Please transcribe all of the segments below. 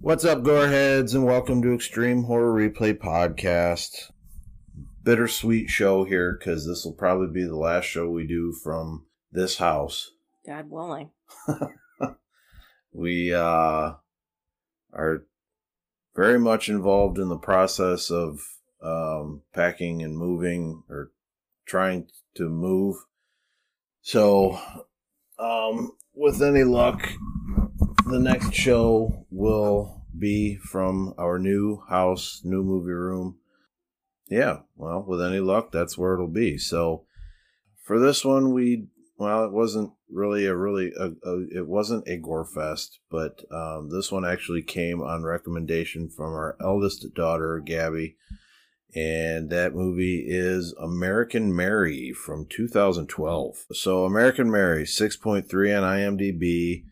What's up, Goreheads, and welcome to Extreme Horror Replay Podcast. Bittersweet show here because this will probably be the last show we do from this house. God willing. We uh, are very much involved in the process of um, packing and moving or trying to move. So, um, with any luck, the next show will be from our new house, new movie room. Yeah, well, with any luck, that's where it'll be. So, for this one, we well, it wasn't really a really a, a, it wasn't a gore fest, but um, this one actually came on recommendation from our eldest daughter, Gabby, and that movie is American Mary from 2012. So, American Mary, 6.3 on IMDb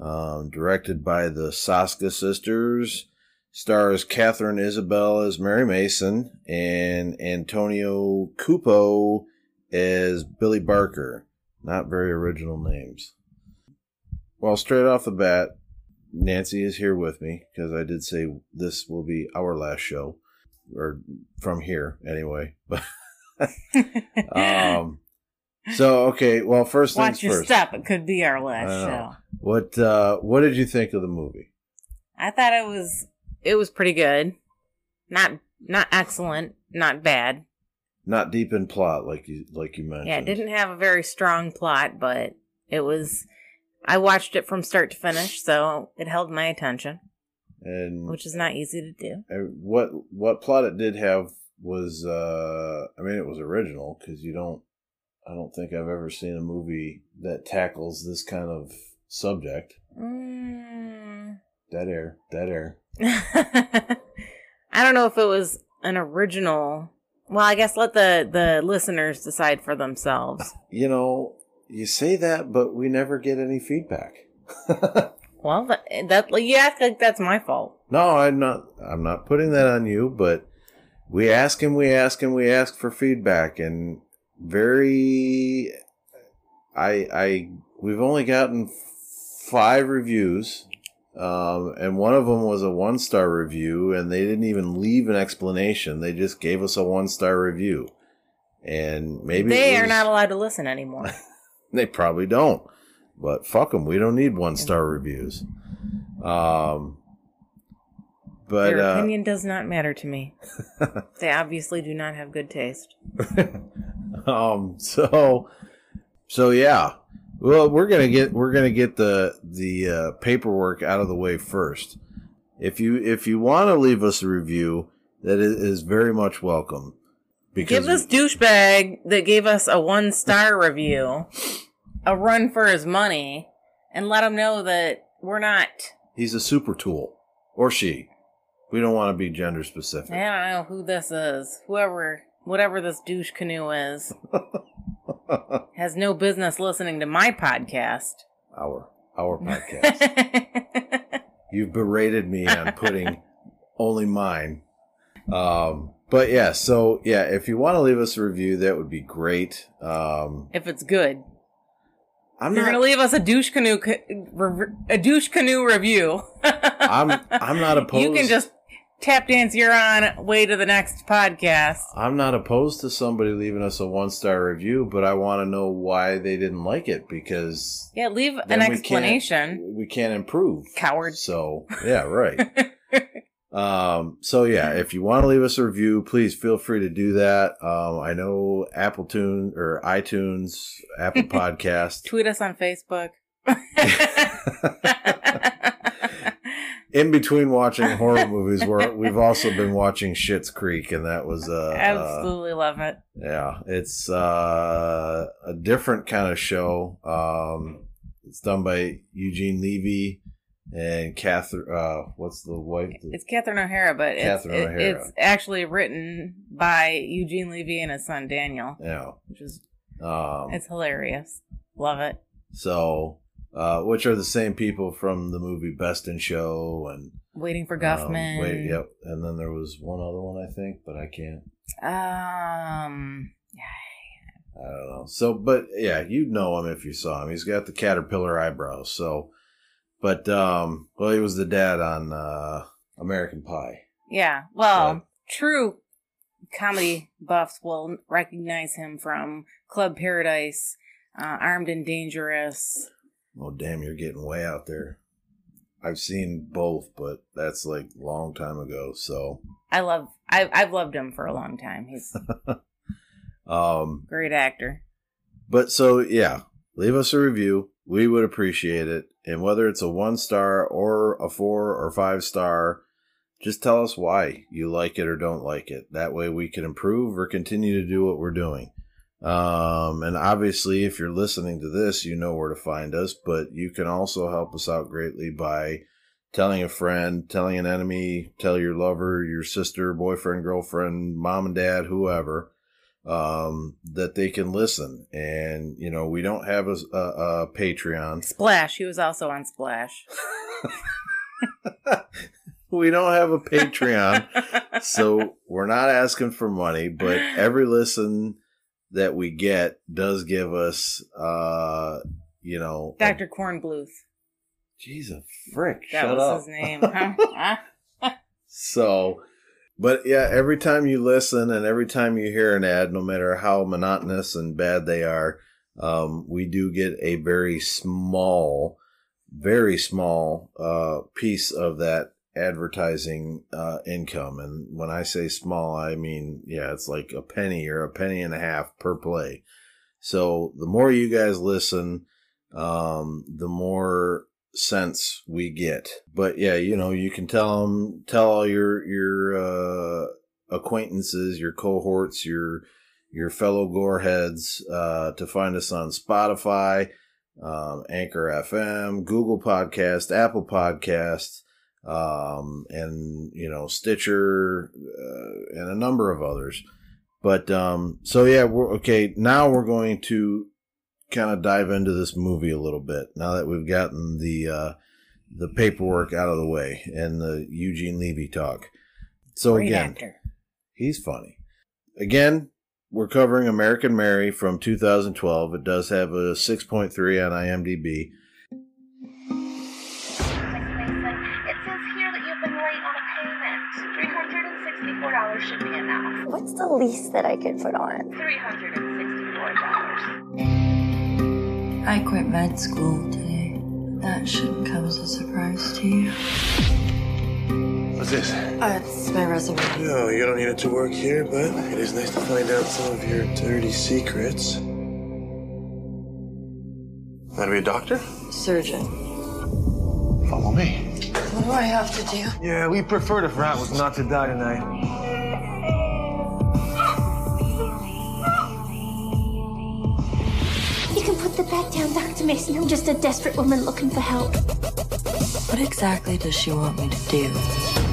um, directed by the Soska sisters. Stars Katharine Isabelle as Mary Mason and Antonio Cupo as Billy Barker. Not very original names. Well, straight off the bat, Nancy is here with me because I did say this will be our last show, or from here anyway. But um, so okay, well, first Watch things your first. step. It could be our last show. What uh, what did you think of the movie? I thought it was it was pretty good. Not not excellent, not bad. Not deep in plot, like you like you mentioned. Yeah, it didn't have a very strong plot, but it was I watched it from start to finish, so it held my attention, And which is not easy to do. what what plot it did have was, uh, I mean, it was original because you don't. I don't think I've ever seen a movie that tackles this kind of subject. Mm. Dead air, dead air. I don't know if it was an original. Well, I guess let the the listeners decide for themselves. You know, you say that, but we never get any feedback. Well, that, that you act like that's my fault. No, I'm not. I'm not putting that on you, but we ask and we ask and we ask for feedback, and very, I, I, we've only gotten five reviews, um, and one of them was a one star review, and they didn't even leave an explanation. They just gave us a one star review, and maybe they it are not allowed to listen anymore. they probably don't. But fuck them. We don't need one star reviews. Um, but Their uh, opinion does not matter to me. they obviously do not have good taste. um, so so yeah. Well, we're gonna get we're gonna get the the uh, paperwork out of the way first. If you if you want to leave us a review, that is, very much welcome. Give this douchebag that gave us a one star review a run for his money and let him know that we're not. he's a super tool or she. We don't want to be gender specific. Yeah, I don't know who this is. Whoever, whatever this douche canoe is, has no business listening to my podcast. our our podcast. You've berated me on putting only mine. Um, but yeah, so yeah, if you want to leave us a review, that would be great. Um, if it's good. I'm You're not. gonna leave us a douche canoe, a douche canoe review. I'm I'm not opposed. You can just tap dance you're on way to the next podcast. I'm not opposed to somebody leaving us a one star review, but I want to know why they didn't like it because Yeah, leave an we explanation, Can't, we can't improve. coward. So yeah, right. Um, so yeah, if you want to leave us a review, please feel free to do that. Um, I know Apple Tune or iTunes, Apple Podcast. Tweet us on Facebook. In between watching horror movies, we're, we've also been watching Schitt's Creek, and that was uh, uh Absolutely love it. yeah, it's uh, a different kind of show. Um, it's done by Eugene Levy and Catherine. Uh, what's the wife? It's Catherine O'Hara, but it's, Catherine it- O'Hara. it's actually written by Eugene Levy and his son Daniel, yeah. which is Um, it's hilarious. Love it. So, uh, which are the same people from the movie Best in Show and Waiting for um, Guffman. wait, yep. And then there was one other one I think, but I can't. Um, I don't know. So, but yeah, you'd know him if you saw him. He's got the caterpillar eyebrows. So, But um, well, he was the dad on uh, American Pie. Yeah. Well, But- true comedy buffs will recognize him from Club Paradise, uh, Armed and Dangerous. Oh damn, you're getting way out there. I've seen both, but that's like a long time ago. So, I love. I've I've loved him for a long time. He's um, great actor. but so yeah, leave us a review. We would appreciate it. And whether it's a one star or a four or five star, just tell us why you like it or don't like it. That way we can improve or continue to do what we're doing. Um, and obviously, if you're listening to this, you know where to find us, but you can also help us out greatly by telling a friend, telling an enemy, tell your lover, your sister, boyfriend, girlfriend, mom and dad, whoever, um, that they can listen. And, you know, we don't have a, a, a Patreon. Splash. He was also on Splash. we don't have a Patreon. so we're not asking for money, but every listen that we get does give us, uh, you know, Dr. Kornbluth. Jeez, a frick! That shut was up. his name. Huh? So, but yeah, every time you listen and every time you hear an ad, no matter how monotonous and bad they are, um, we do get a very small, very small uh, piece of that advertising uh, income. And when I say small, I mean, yeah, it's like a penny or a penny and a half per play. So the more you guys listen, um, the more sense we get. But yeah, you know, you can tell them, tell all your your uh, acquaintances, your cohorts, your your fellow gore heads uh, to find us on Spotify, um, Anchor FM, Google Podcast, Apple Podcast, um, and you know Stitcher, uh, and a number of others. But um, so yeah, we're okay. Now we're going to kind of dive into this movie a little bit now that we've gotten the uh, the paperwork out of the way and the Eugene Levy talk. So Great again, actor. he's funny. Again, we're covering American Mary from 2012. It does have a 6.3 on IMDb. What's the least that I could put on? $364. I quit med school today. That shouldn't come as a surprise to you. What's this? Uh, it's my resume. No, you don't need it to work here, but it is nice to find out some of your dirty secrets. Want to be a doctor? Surgeon. Follow me. What do I have to do? Yeah, we prefer if Rat was not to die tonight. Put the bag down, Dr. Mason. I'm just a desperate woman looking for help. What exactly does she want me to do?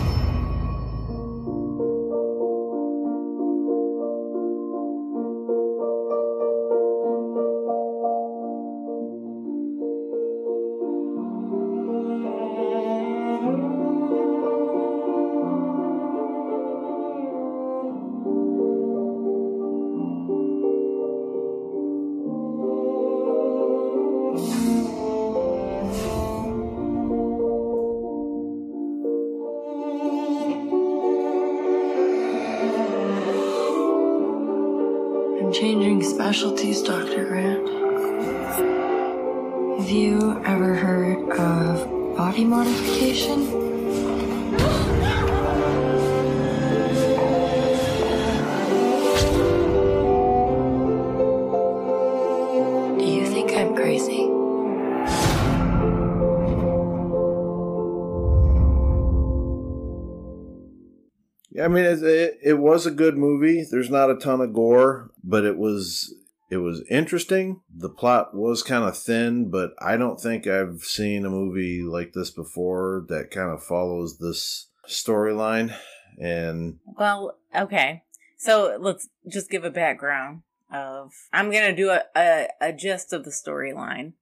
Mean, it, it, it was a good movie. There's not a ton of gore, but it was it was interesting. The plot was kind of thin, but I don't think I've seen a movie like this before that kind of follows this storyline. And Well, okay. So let's just give a background of. I'm gonna do a a, a gist of the storyline.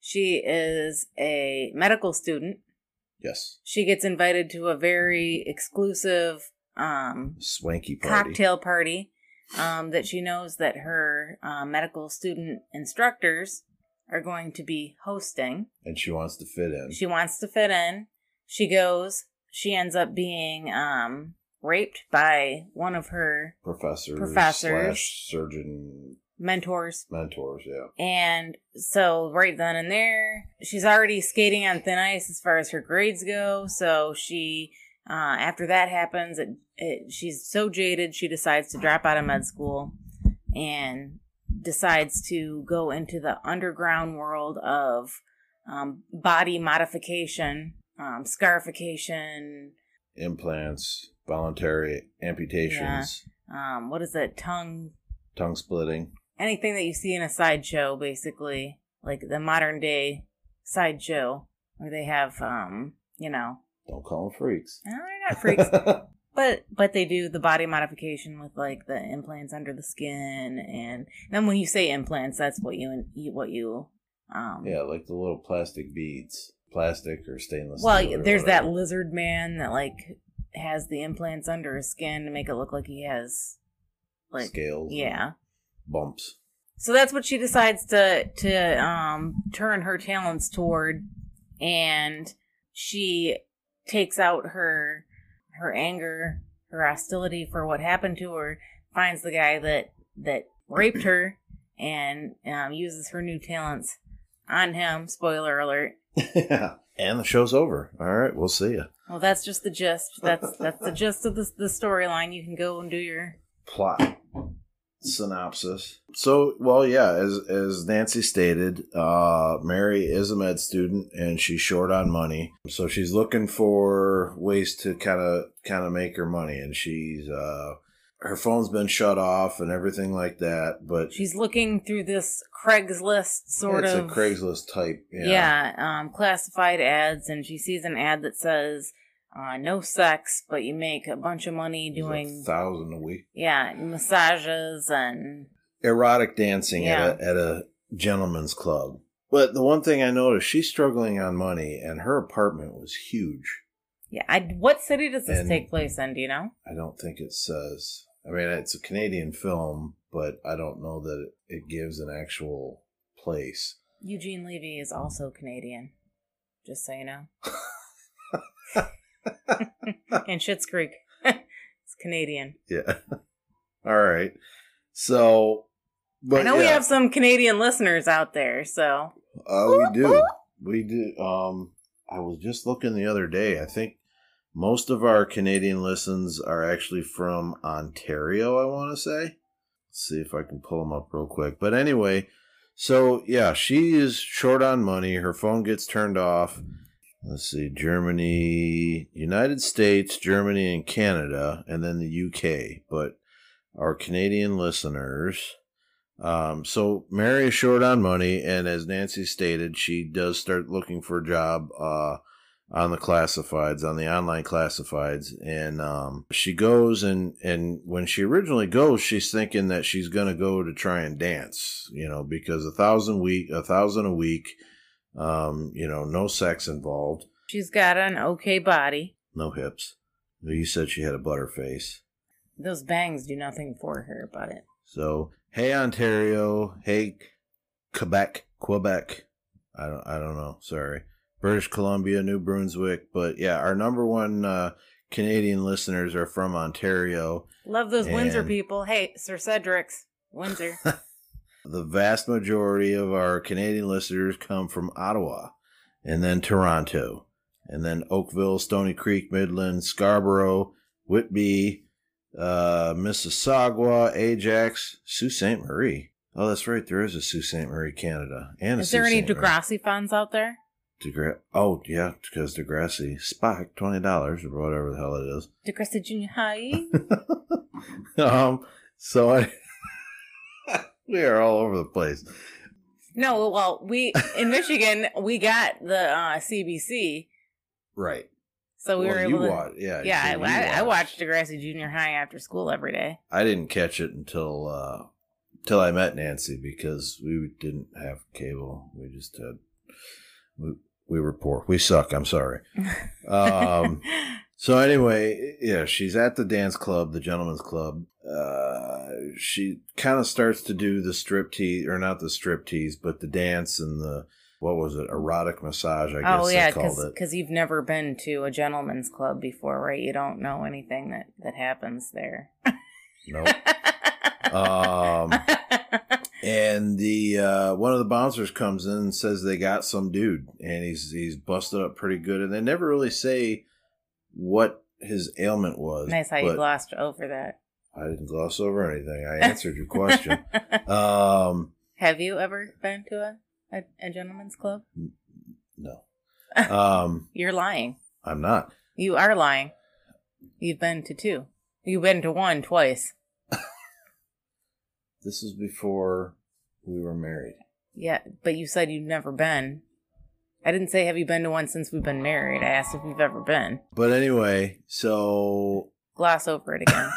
She is a medical student. yes, She gets invited to a very exclusive um, swanky party. cocktail party um, that she knows that her uh, medical student instructors are going to be hosting. And she wants to fit in. She wants to fit in. She goes. She ends up being um, raped by one of her Professors, Professors. surgeon mentors. mentors. Yeah. And so, right then and there, she's already skating on thin ice as far as her grades go. So, she, uh, after that happens, it, it, she's so jaded, she decides to drop out of med school and decides to go into the underground world of um, body modification, um, scarification, Implants, voluntary amputations, um, what is it, tongue? Tongue splitting. anything that you see in a sideshow, basically, like the modern day sideshow, where they have, um, you know, Don't call them freaks. no, they're not freaks, but but they do the body modification with like the implants under the skin, and then when you say implants, that's what you you- what you, um, yeah, like the little plastic beads, plastic or stainless. Well, steel or there's that lizard man that like has the implants under his skin to make it look like he has, like, scales. yeah. Bumps. So that's what she decides to to um turn her talents toward and she takes out her her anger, her hostility for what happened to her, finds the guy that that raped her and um, uses her new talents on him. Spoiler alert. yeah. And the show's over. All right, we'll see you. Well, that's just the gist. That's that's the gist of the the storyline. You can go and do your plot synopsis. So, well, yeah, as as Nancy stated, uh, Mary is a med student and she's short on money, so she's looking for ways to kind of kind of make her money, and she's uh, her phone's been shut off and everything like that. But she's looking through this Craigslist sort it's of a Craigslist type. Yeah. yeah, um, classified ads, and she sees an ad that says uh, no sex, but you make a bunch of money It's a doing thousand a week. yeah massages and Erotic dancing Yeah. at a at a gentleman's club. But the one thing I noticed, she's struggling on money, and her apartment was huge. yeah. I, what city does this And- take place in? Do you know? I don't think it says. I mean, it's a Canadian film, but I don't know that it, it gives an actual place. Eugene Levy is also Canadian. Just so you know. and Schitt's Creek. it's Canadian. Yeah. All right. So, but I know we have some Canadian listeners out there, so Uh, we do. We do. Um, I was just looking the other day. I think most of our Canadian listens are actually from Ontario. I want to say. Let's see if I can pull them up real quick. But anyway, so yeah, she is short on money. Her phone gets turned off. Let's see, Germany, United States, Germany, and Canada, and then the UK. But our Canadian listeners. Um, so Mary is short on money, and as Nancy stated, she does start looking for a job uh, on the classifieds, on the online classifieds, and um, she goes and and when she originally goes, she's thinking that she's gonna go to try and dance, you know, because a thousand week, a thousand a week, um, you know, no sex involved, she's got an okay body. no hips. You said she had a butter face. Those bangs do nothing for her about it. So, hey Ontario, hey Quebec, Quebec. I don't I don't know, sorry. British Columbia, New Brunswick, but yeah, our number one uh, Canadian listeners are from Ontario. Love those Windsor people. Hey, Sir Cedric's Windsor. The vast majority of our Canadian listeners come from Ottawa, and then Toronto, and then Oakville, Stoney Creek, Midland, Scarborough, Whitby, uh, Mississauga, Ajax, Sault Ste. Marie. Oh, that's right. There is a Sault Ste. Marie, Canada. And a Is there any. Degrassi fans out there? Degra- oh, yeah, because Degrassi. Spock, $20 or whatever the hell it is. Degrassi Junior High. um, so I. we are all over the place. no, well, we in Michigan we got the uh, CBC, Right. so we well, were you able to. watch, yeah. yeah, so I, I, I watched Degrassi Junior High after school every day. I didn't catch it until uh till I met Nancy because we didn't have cable. We just had we, we were poor. We suck. I'm sorry. Um, so anyway, yeah, she's at the dance club, the gentleman's club. Uh, she kind of starts to do the strip tease, or not the strip tease, but the dance and the what was it, erotic massage? I guess oh yeah, they called it. because you've never been to a gentleman's club before, right? You don't know anything that that happens there. Nope. um, and the uh, one of the bouncers comes in and says they got some dude, and he's he's busted up pretty good, and they never really say what his ailment was. nice how you glossed over that. I didn't gloss over anything. I answered your question. Um, Have you ever been to a, a, a gentleman's club? no, um, You're lying. I'm not. You are lying. You've been to two. You've been to one twice. This was before we were married. Yeah, but you said you've never been. I didn't say have you been to one since we've been married. I asked if you've ever been. But anyway, so Gloss over it again.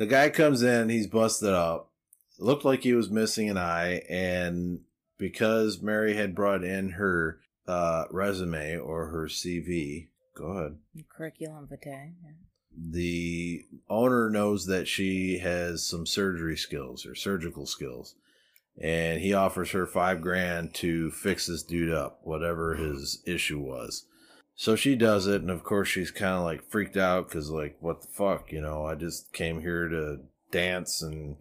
The guy comes in, he's busted up. Looked like he was missing an eye, and because Mary had brought in her uh, resume or her CV, go ahead. Curriculum vitae. yeah. The owner knows that she has some surgery skills or surgical skills, and he offers her five grand to fix this dude up, whatever his issue was. So she does it, and of course she's kind of like freaked out because, like, what the fuck, you know? I just came here to dance and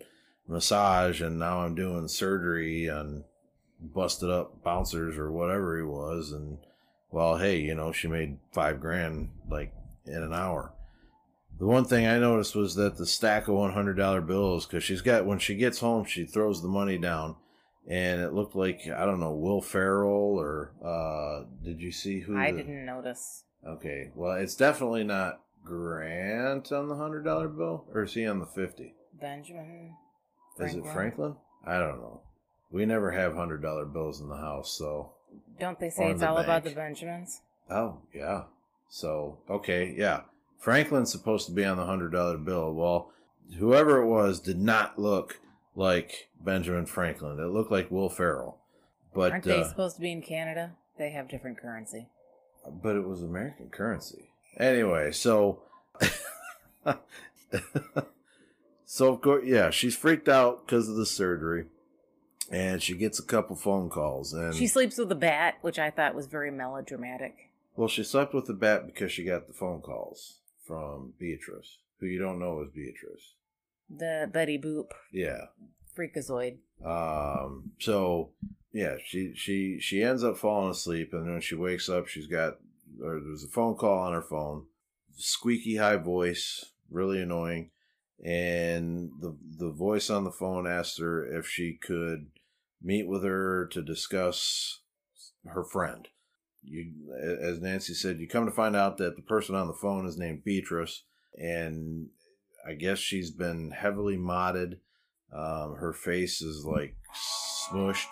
massage, and now I'm doing surgery on busted up bouncers or whatever he was. And well, hey, you know, she made five grand like in an hour. The one thing I noticed was that the stack of one hundred dollar bills, because she's got when she gets home, she throws the money down, and it looked like I don't know Will Ferrell or uh, did you see who? I the- didn't notice. Okay, well, it's definitely not Grant on the hundred dollar bill, or is he on the fifty? Benjamin. Is it Franklin? I don't know. We never have hundred dollar bills in the house, so Don't they say it's the all about the. Benjamins? oh yeah. So okay, yeah. Franklin's supposed to be on the hundred dollar bill. Well, whoever it was did not look like Benjamin Franklin. It looked like Will Ferrell. But Aren't they uh, supposed to be in Canada? They have different currency. but it was American currency. Anyway, so so of course, yeah, she's freaked out because of the surgery, and she gets a couple phone calls, and She sleeps with a bat, which I thought was very melodramatic. well, she slept with the bat because she got the phone calls from Beatrice, who you don't know is Beatrice. The Betty Boop Yeah. freakazoid. Um. So yeah, she she she ends up falling asleep, and when she wakes up, she's got or there's a phone call on her phone, squeaky high voice, really annoying, and the the voice on the phone asked her if she could meet with her to discuss her friend. You, as Nancy said, you come to find out that the person on the phone is named Beatrice, and I guess she's been heavily modded. Um, her face is like smushed.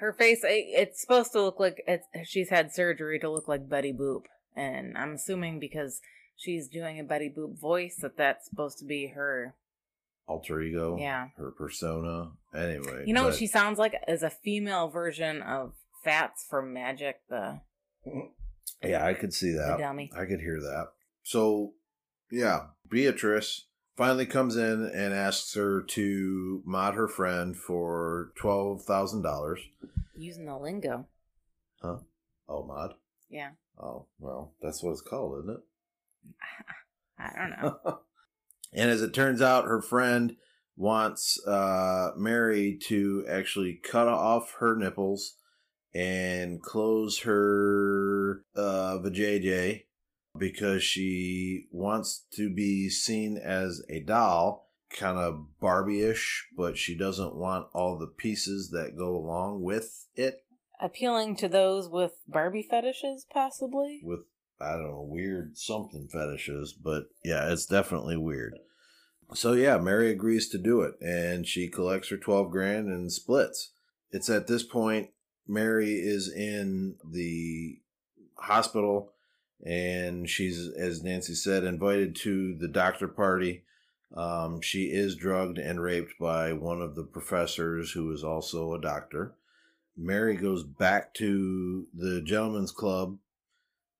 Her face, it's supposed to look like it's, she's had surgery to look like Betty Boop. And I'm assuming because she's doing a Betty Boop voice that that's supposed to be her. alter ego. Yeah. Her persona. Anyway. You know what she sounds like? Is a female version of Fats from Magic, the Yeah, I could see that. Dummy. I could hear that. So, yeah, Beatrice finally comes in and asks her to mod her friend for twelve thousand dollars. using the lingo. Huh? Oh, mod. Yeah. Oh, well, that's what it's called, isn't it? I don't know. and as it turns out, her friend wants uh, Mary to actually cut off her nipples and close her uh, vajayjay because she wants to be seen as a doll, kind of Barbie-ish, but she doesn't want all the pieces that go along with it. Appealing to those with Barbie fetishes, possibly? with I don't know weird something fetishes, but yeah, it's definitely weird. So yeah, Mary agrees to do it, and she collects her twelve grand and splits. It's at this point Mary is in the hospital, and she's, as Nancy said, invited to the doctor party. Um, she is drugged and raped by one of the professors who is also a doctor. Mary goes back to the gentleman's club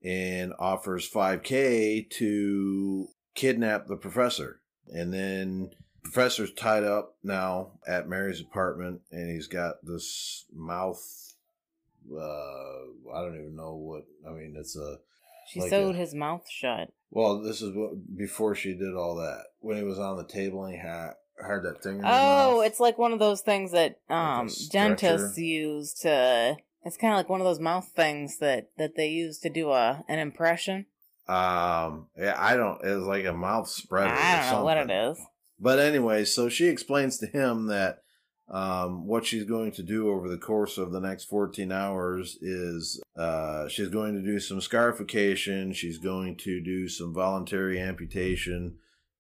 and offers 5k to kidnap the professor and then professor's tied up now at Mary's apartment, and he's got this mouth. Uh, I don't even know what. I mean, it's a. She Like sewed a- his mouth shut. Well, this is what before she did all that. When he was on the table, and he had had that thing. Oh, mouth. it's like one of those things that um stretcher. dentists use to. It's kind of like one of those mouth things that that they use to do a an impression. um. Yeah, I don't. It's like a mouth spreader. I don't know what it is. But anyway, so she explains to him that um, what she's going to do over the course of the next 14 hours is uh, she's going to do some scarification. She's going to do some voluntary amputation,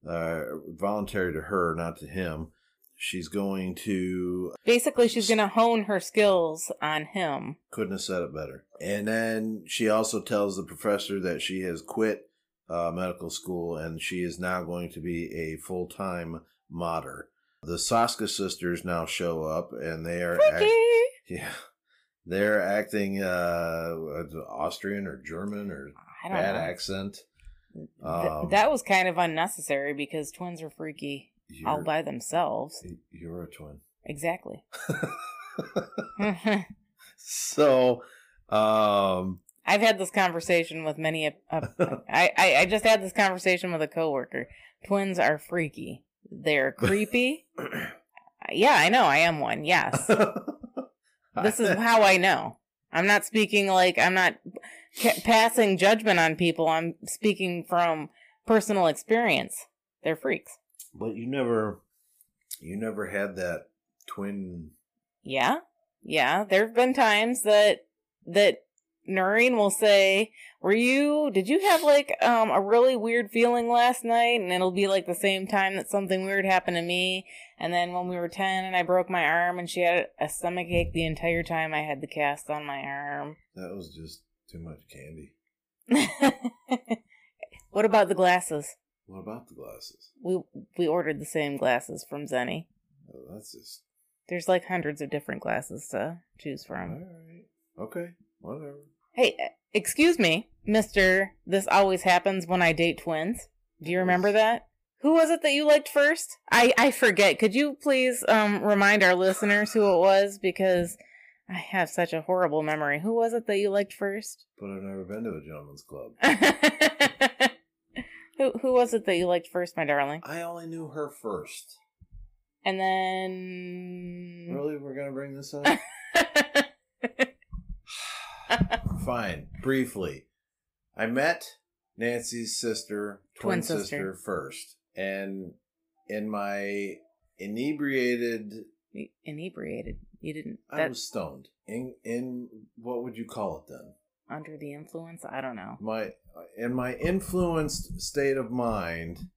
uh, voluntary to her, not to him. She's going to, Basically, she's gonna hone her skills on him. couldn't have said it better. And then she also tells the professor that she has quit uh, medical school and she is now going to be a full time modder. The Soska sisters now show up and they are act- yeah they're acting uh Austrian or German or bad know. accent. Th- Um, that was kind of unnecessary because twins are freaky all by themselves. you're a twin. Exactly. so um I've had this conversation with many. A, a, I, I I just had this conversation with a coworker. Twins are freaky. They're creepy. yeah, I know. I am one. Yes. This is how I know. I'm not speaking like I'm not ca- passing judgment on people. I'm speaking from personal experience. They're freaks. But you never, you never had that twin. Yeah, yeah. There have been times that that Noreen will say, "Were you? Did you have like um a really weird feeling last night?" And it'll be like the same time that something weird happened to me. And then when we were ten, and I broke my arm, and she had a stomach ache the entire time I had the cast on my arm. That was just too much candy. what about the glasses? What about the glasses? We we ordered the same glasses from Zenni. Oh, that's just There's like hundreds of different glasses to choose from. right. Okay, whatever. Hey, excuse me, Mister. This always happens when I date twins. Do you remember that? Who was it that you liked first? I I forget. Could you please um remind our listeners who it was because I have such a horrible memory. Who was it that you liked first? But I've never been to a gentleman's club. who who was it that you liked first, my darling? I only knew her first. And then Really, we're gonna bring this up? Fine. Briefly, I met Nancy's sister, twin, Twin sister. sister. first, and in my inebriated, inebriated. You didn't. I That was stoned. In in what would you call it then? under the influence. I don't know. My in my influenced state of mind,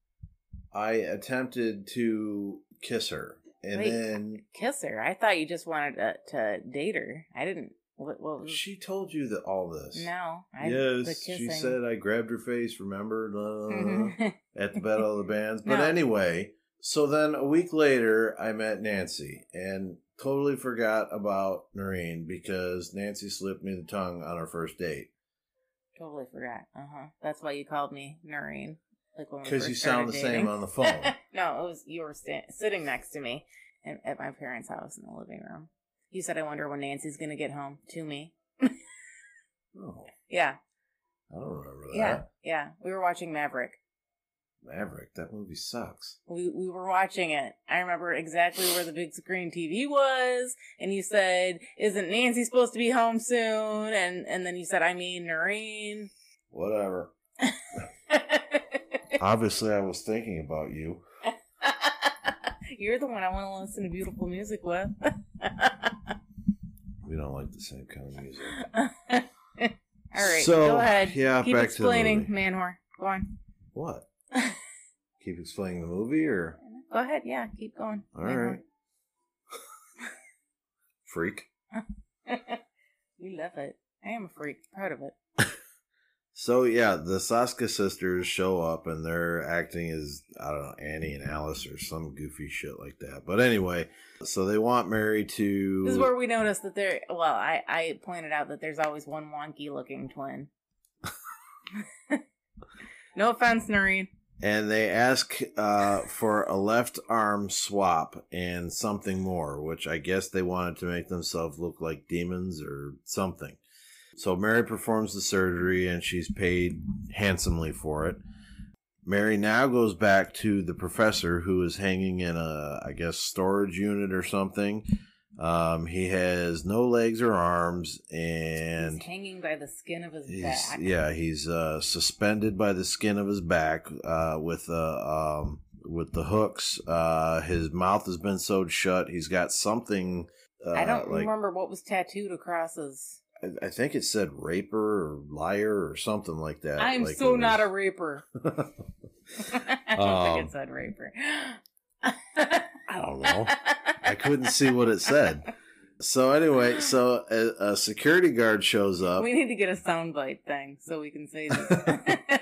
I attempted to kiss her, and Wait. then Kiss her. I thought you just wanted to, to date her. I didn't. What, what was? she told you that all this. no. I, yes, she said I grabbed her face. Remember at the Battle of the Bands. But No. anyway, so then a week later, I met Nancy and totally forgot about Noreen because Nancy slipped me the tongue on our first date. totally forgot. Uh huh. That's why you called me Noreen. Like when Because you sound the same on the phone. no, it was you were sta- sitting next to me at, at my parents' house in the living room. You said, "I wonder when Nancy's gonna get home to me." oh, Yeah, I don't remember that. yeah, yeah. We were watching Maverick. Maverick, that movie sucks. We we were watching it. I remember exactly where the big screen TV was, and you said, "Isn't Nancy supposed to be home soon?" And and then you said, "I mean Noreen." Whatever. Obviously, I was thinking about you. You're the one I want to listen to beautiful music with. We don't like the same kind of music. All right, So, go ahead. yeah, keep back to the explaining, movie. man whore. Go on. What? Keep explaining the movie, or Go ahead. Yeah, keep going. all man right, freak. whore. you love it. I am a freak. Proud of it. So yeah, the Soska sisters show up and they're acting as I don't know Annie and Alice or some goofy shit like that. But anyway, so they want Mary to. This is where we notice that there. Well, I I pointed out that there's always one wonky looking twin. no offense, Noreen. and they ask uh, for a left arm swap and something more, which I guess they wanted to make themselves look like demons or something. So Mary performs the surgery and she's paid handsomely for it. Mary now goes back to the professor who is hanging in a, I guess, storage unit or something. Um, he has no legs or arms, and He's hanging by the skin of his back. yeah, he's uh, suspended by the skin of his back uh, with uh, um, with the hooks. Uh, his mouth has been sewed shut. He's got something. Uh, I don't like, remember what was tattooed across his. I- I think it said raper or liar or something like that. I'm Like so it not a was- raper. I don't Um, think it said raper. I don't know. I couldn't see what it said. So anyway, so a, a security guard shows up. we need to get a soundbite thing so we can say this.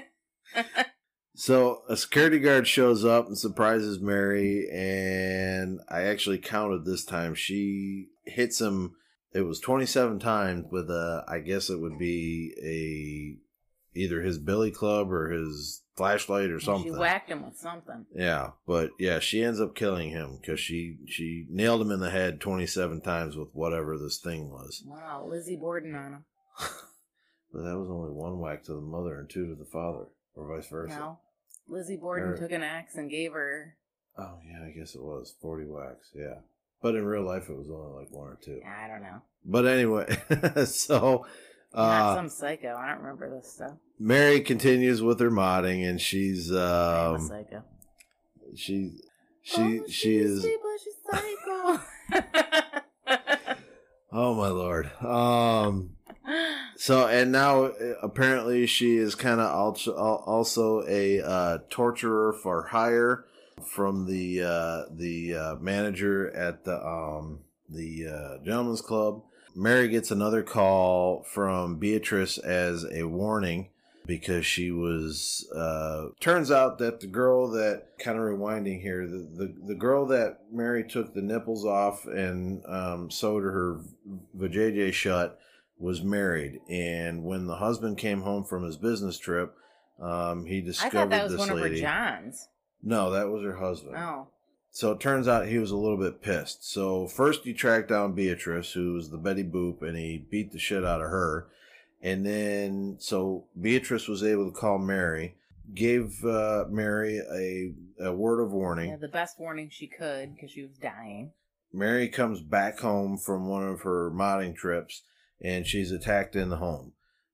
So a security guard shows up and surprises Mary, and I actually counted this time. She hits him. It was twenty-seven times with a. I guess it would be a either his billy club or his flashlight or something. she whacked him with something. Yeah, but yeah, she ends up killing him because she she nailed him in the head twenty-seven times with whatever this thing was. Wow, Lizzie Borden on him. But that was only one whack to the mother and two to the father, or vice versa. No. Lizzie Borden Or- took an axe and gave her. Oh yeah, I guess it was forty whacks. Yeah, but in real life it was only like one or two. I don't know. But anyway, so Not uh, some psycho. I don't remember this stuff. Mary continues with her modding, and she's I'm a um psycho. she she Oh, she she's is sweet, she's psycho. oh my lord um so and now uh, apparently she is kind of also also a uh, torturer for hire from the uh, the uh, manager at the um the uh, gentleman's club. Mary gets another call from Beatrice as a warning because she was uh turns out that the girl that kind of rewinding here the, the the girl that Mary took the nipples off and um sewed her vajayjay shut was married and when the husband came home from his business trip um he I discovered thought that was this one of her lady Johns. No that was her husband Oh. so it turns out he was a little bit pissed. So first he tracked down Beatrice, who was the Betty Boop, and he beat the shit out of her. And then, so Beatrice was able to call Mary, gave uh, Mary a, a word of warning. Yeah, the best warning she could because she was dying. Mary comes back home from one of her modding trips, and she's attacked in the home.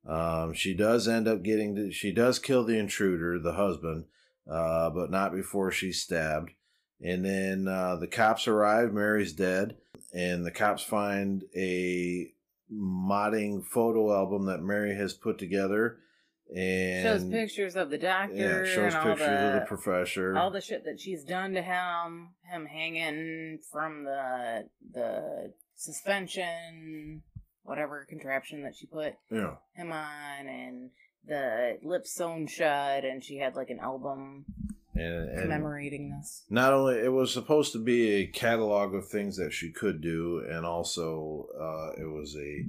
Um, she does end up getting, the, she does kill the intruder, the husband, uh, but not before she's stabbed. And then uh, the cops arrive. Mary's dead, and the cops find a modding photo album that Mary has put together. And shows pictures of the doctor yeah, shows pictures the, of the professor. all the shit that she's done to him, him hanging from the the suspension, whatever contraption that she put yeah, him on, and the lips sewn shut, and she had like an album and, and commemorating this. not only it was supposed to be a catalog of things that she could do, and also uh, it was a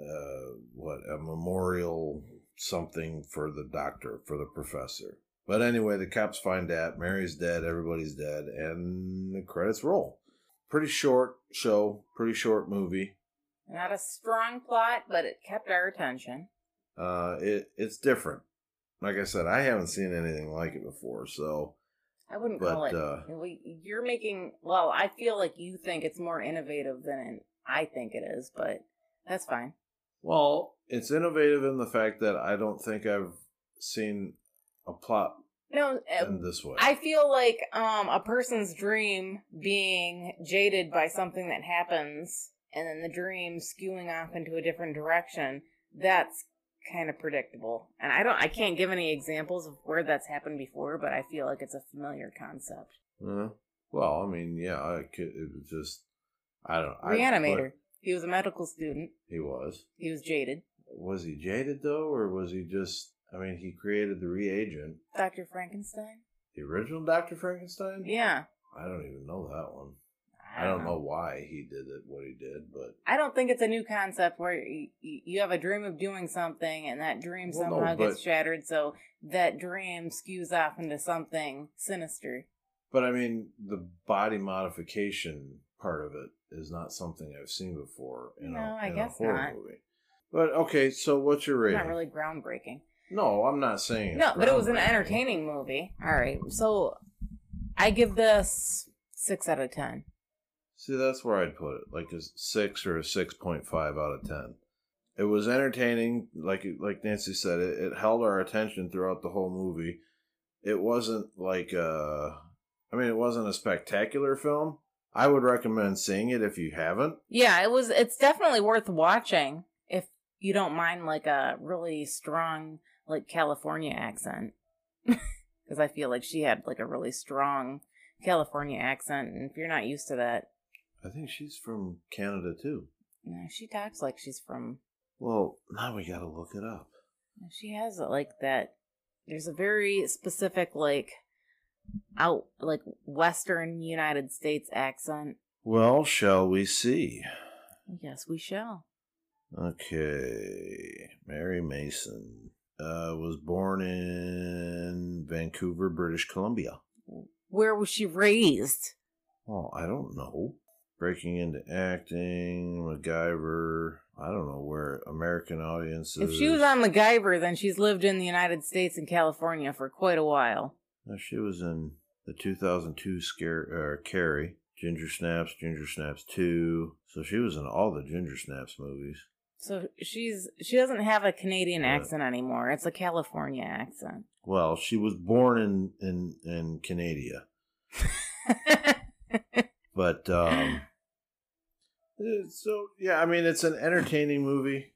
uh, what a memorial something for the doctor for the professor. But anyway, the cops find that Mary's dead, everybody's dead, and the credits roll. Pretty short show, pretty short movie. Not a strong plot, but it kept our attention. Uh, it it's different. Like I said, I haven't seen anything like it before, so I wouldn't But, call it. uh, you're making. Well, I feel like you think it's more innovative than I think it is, but that's fine. Well, it's innovative in the fact that I don't think I've seen a plot No, in this way. I feel like um a person's dream being jaded by something that happens, and then the dream skewing off into a different direction. That's kind of predictable, and I don't. I can't give any examples of where that's happened before, but I feel like it's a familiar concept. Uh, well, I mean, yeah, I could, it was just I don't. I, Reanimator. but He was a medical student. He was. He was jaded. Was he jaded though, or was he just? I mean, he created the reagent. Dr. Frankenstein? The original Doctor Frankenstein. Yeah. I don't even know that one. I don't know why he did it, what he did, but I don't think it's a new concept where you, you have a dream of doing something and that dream Well, no, somehow gets but- shattered, so that dream skews off into something sinister. but I mean the body modification part of it is not something I've seen before in, No, a, I in guess a horror not. movie. But okay, so what's your rating? Not really groundbreaking. No, I'm not saying it's No, but it was an groundbreaking. entertaining movie. All right, so I give this six out of ten. See, that's where I'd put it, like a six or a six point five out of ten. It was entertaining, like like Nancy said. It, it held our attention throughout the whole movie. It wasn't like uh I mean, it wasn't a spectacular film. I would recommend seeing it if you haven't. Yeah, it was. It's definitely worth watching if you don't mind like a really strong like California accent, because I feel like she had like a really strong California accent, and if you're not used to that, I think she's from Canada too. know, she talks like she's from. Well, now we got to look it up. She has like that. There's a very specific like out like Western United States accent. Well, shall we see? Yes, we shall. Okay, Mary Mason uh, was born in Vancouver, British Columbia. Where was she raised? Well, I don't know. Breaking into acting, MacGyver. I don't know where American audiences. If she was on MacGyver, then she's lived in the United States and California for quite a while. No, she was in the 2002 scare uh, Carrie, Ginger Snaps, Ginger Snaps 2. So she was in all the Ginger Snaps movies. So she's she doesn't have a Canadian Yeah. accent anymore. It's a California accent. Well, she was born in in in Canada, but um, uh, so yeah. I mean, it's an entertaining movie.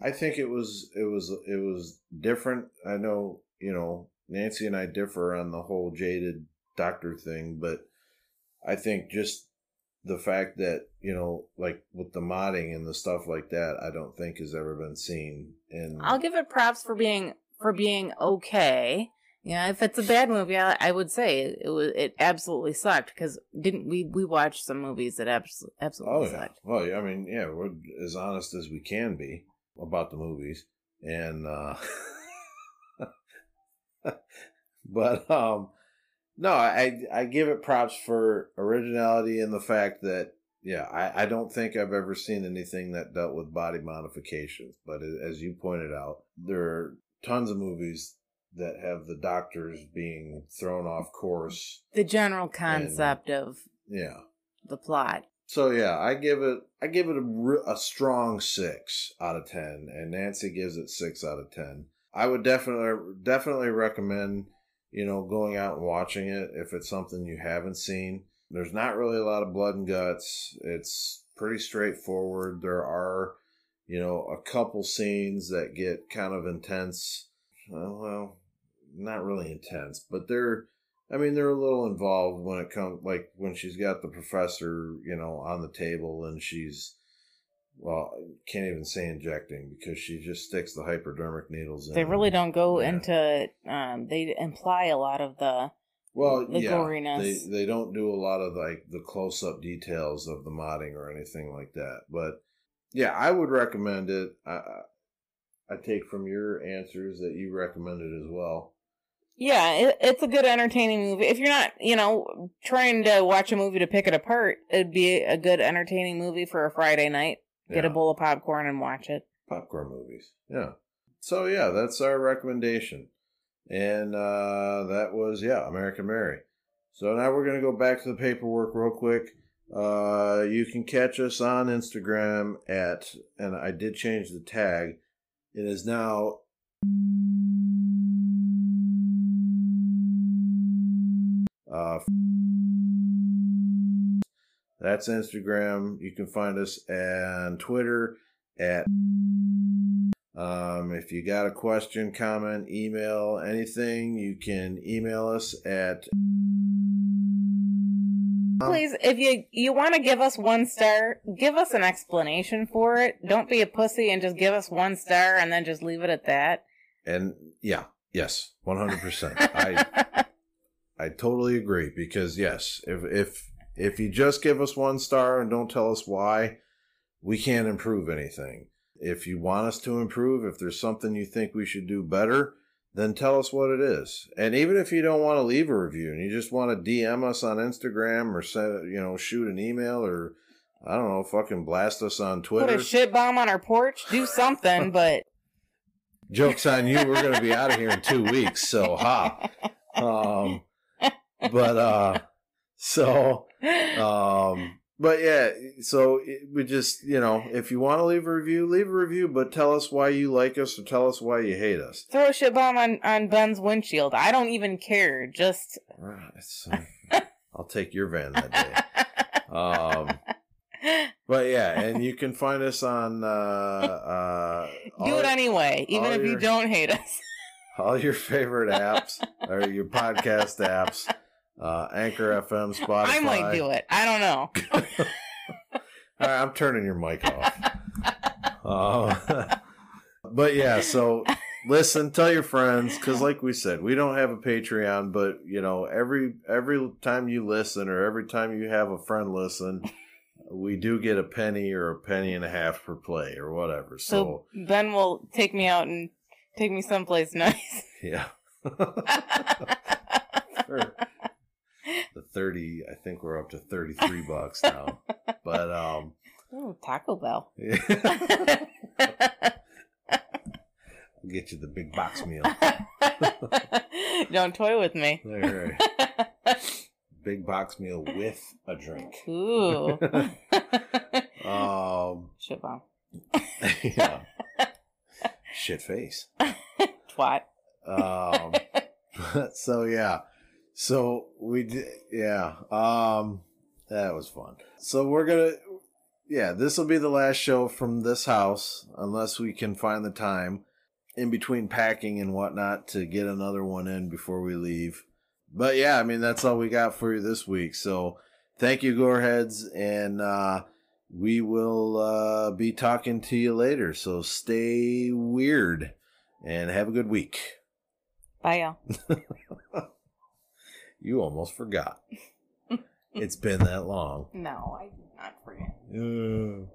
I think it was it was it was different. I know you know Nancy and I differ on the whole jaded doctor thing, but I think just the fact that you know like with the modding and the stuff like that, I don't think has ever been seen in. I'll give it props for being for being okay. Yeah, if it's a bad movie, I, I would say it, was it absolutely sucked because didn't we we watched some movies that absolutely Oh yeah. sucked. Well, yeah, I mean, yeah, we're as honest as we can be about the movies, and uh but um, no, I I give it props for originality and the fact that yeah, I I don't think I've ever seen anything that dealt with body modifications, but as you pointed out, there are tons of movies that have the doctors being thrown off course. The general concept of Yeah. the plot. So yeah, I give it I give it a, a strong six out of ten, and Nancy gives it six out of ten. I would definitely definitely recommend you know going out and watching it if it's something you haven't seen. There's not really a lot of blood and guts. It's pretty straightforward. There are you know a couple scenes that get kind of intense. Well, not really intense, but they're I mean, they're a little involved when it comes, like when she's got the professor, you know, on the table and she's, well, can't even say injecting because she just sticks the hypodermic needles in. They really don't go Yeah. into. Um, they imply a lot of the. well, the yeah, goriness. They they don't do a lot of like the close up details of the modding or anything like that. But yeah, I would recommend it. I I I take from your answers that you recommend it as well. Yeah, it, it's a good entertaining movie. If you're not, you know, trying to watch a movie to pick it apart, it'd be a good entertaining movie for a Friday night. Get a bowl of popcorn and watch it. popcorn movies. Yeah. So yeah, that's our recommendation. And uh that was yeah, American Mary. So now we're gonna go back to the paperwork real quick. Uh you can catch us on Instagram at and I did change the tag. It is now uh that's Instagram. You can find us on Twitter at um, if you got a question, comment, email, anything, you can email us at Please, if you you want to give us one star, give us an explanation for it. Don't be a pussy and just give us one star and then just leave it at that. and yeah, yes, one hundred percent. I totally agree because yes, if if if you just give us one star and don't tell us why, we can't improve anything. If you want us to improve, if there's something you think we should do better, then tell us what it is. And even if you don't want to leave a review and you just want to DM us on Instagram or send, you know, shoot an email or I don't know, fucking blast us on Twitter. Put a shit bomb on our porch. Do something, but Joke's on you. We're going to be out of here in two weeks. So, ha. Um, but, uh, so, um, but yeah, so we just, you know, if you want to leave a review, leave a review, but tell us why you like us or tell us why you hate us. throw a shit bomb on on Ben's windshield. I don't even care. Just. So, I'll take your van that day. Um, but yeah, and you can find us on, uh, uh, do it anyway, even if you don't hate us. all your favorite apps or your podcast apps, uh, Anchor FM, Spotify. I might do it. I don't know. All right, I'm turning your mic off. Uh, but yeah, so listen, tell your friends, because like we said, we don't have a Patreon, but you know, every every time you listen or every time you have a friend listen, we do get a penny or a penny and a half per play or whatever. So, So Ben will take me out and take me someplace nice. yeah. The 30 i think we're up to 33 bucks now but um Ooh, Taco Bell. yeah. i'll get you the big box meal don't toy with me. All right. big box meal with a drink Ooh. um shit bomb. yeah shit face Twat. um so yeah so we did yeah um that was fun. So we're gonna yeah this will be the last show from this house unless we can find the time in between packing and whatnot to get another one in before we leave. But yeah i mean that's all we got for you this week. So thank you goreheads and uh we will uh be talking to you later. So stay weird and have a good week. Bye, y'all. You almost forgot. it's been that long. No, I did not forget. Uh,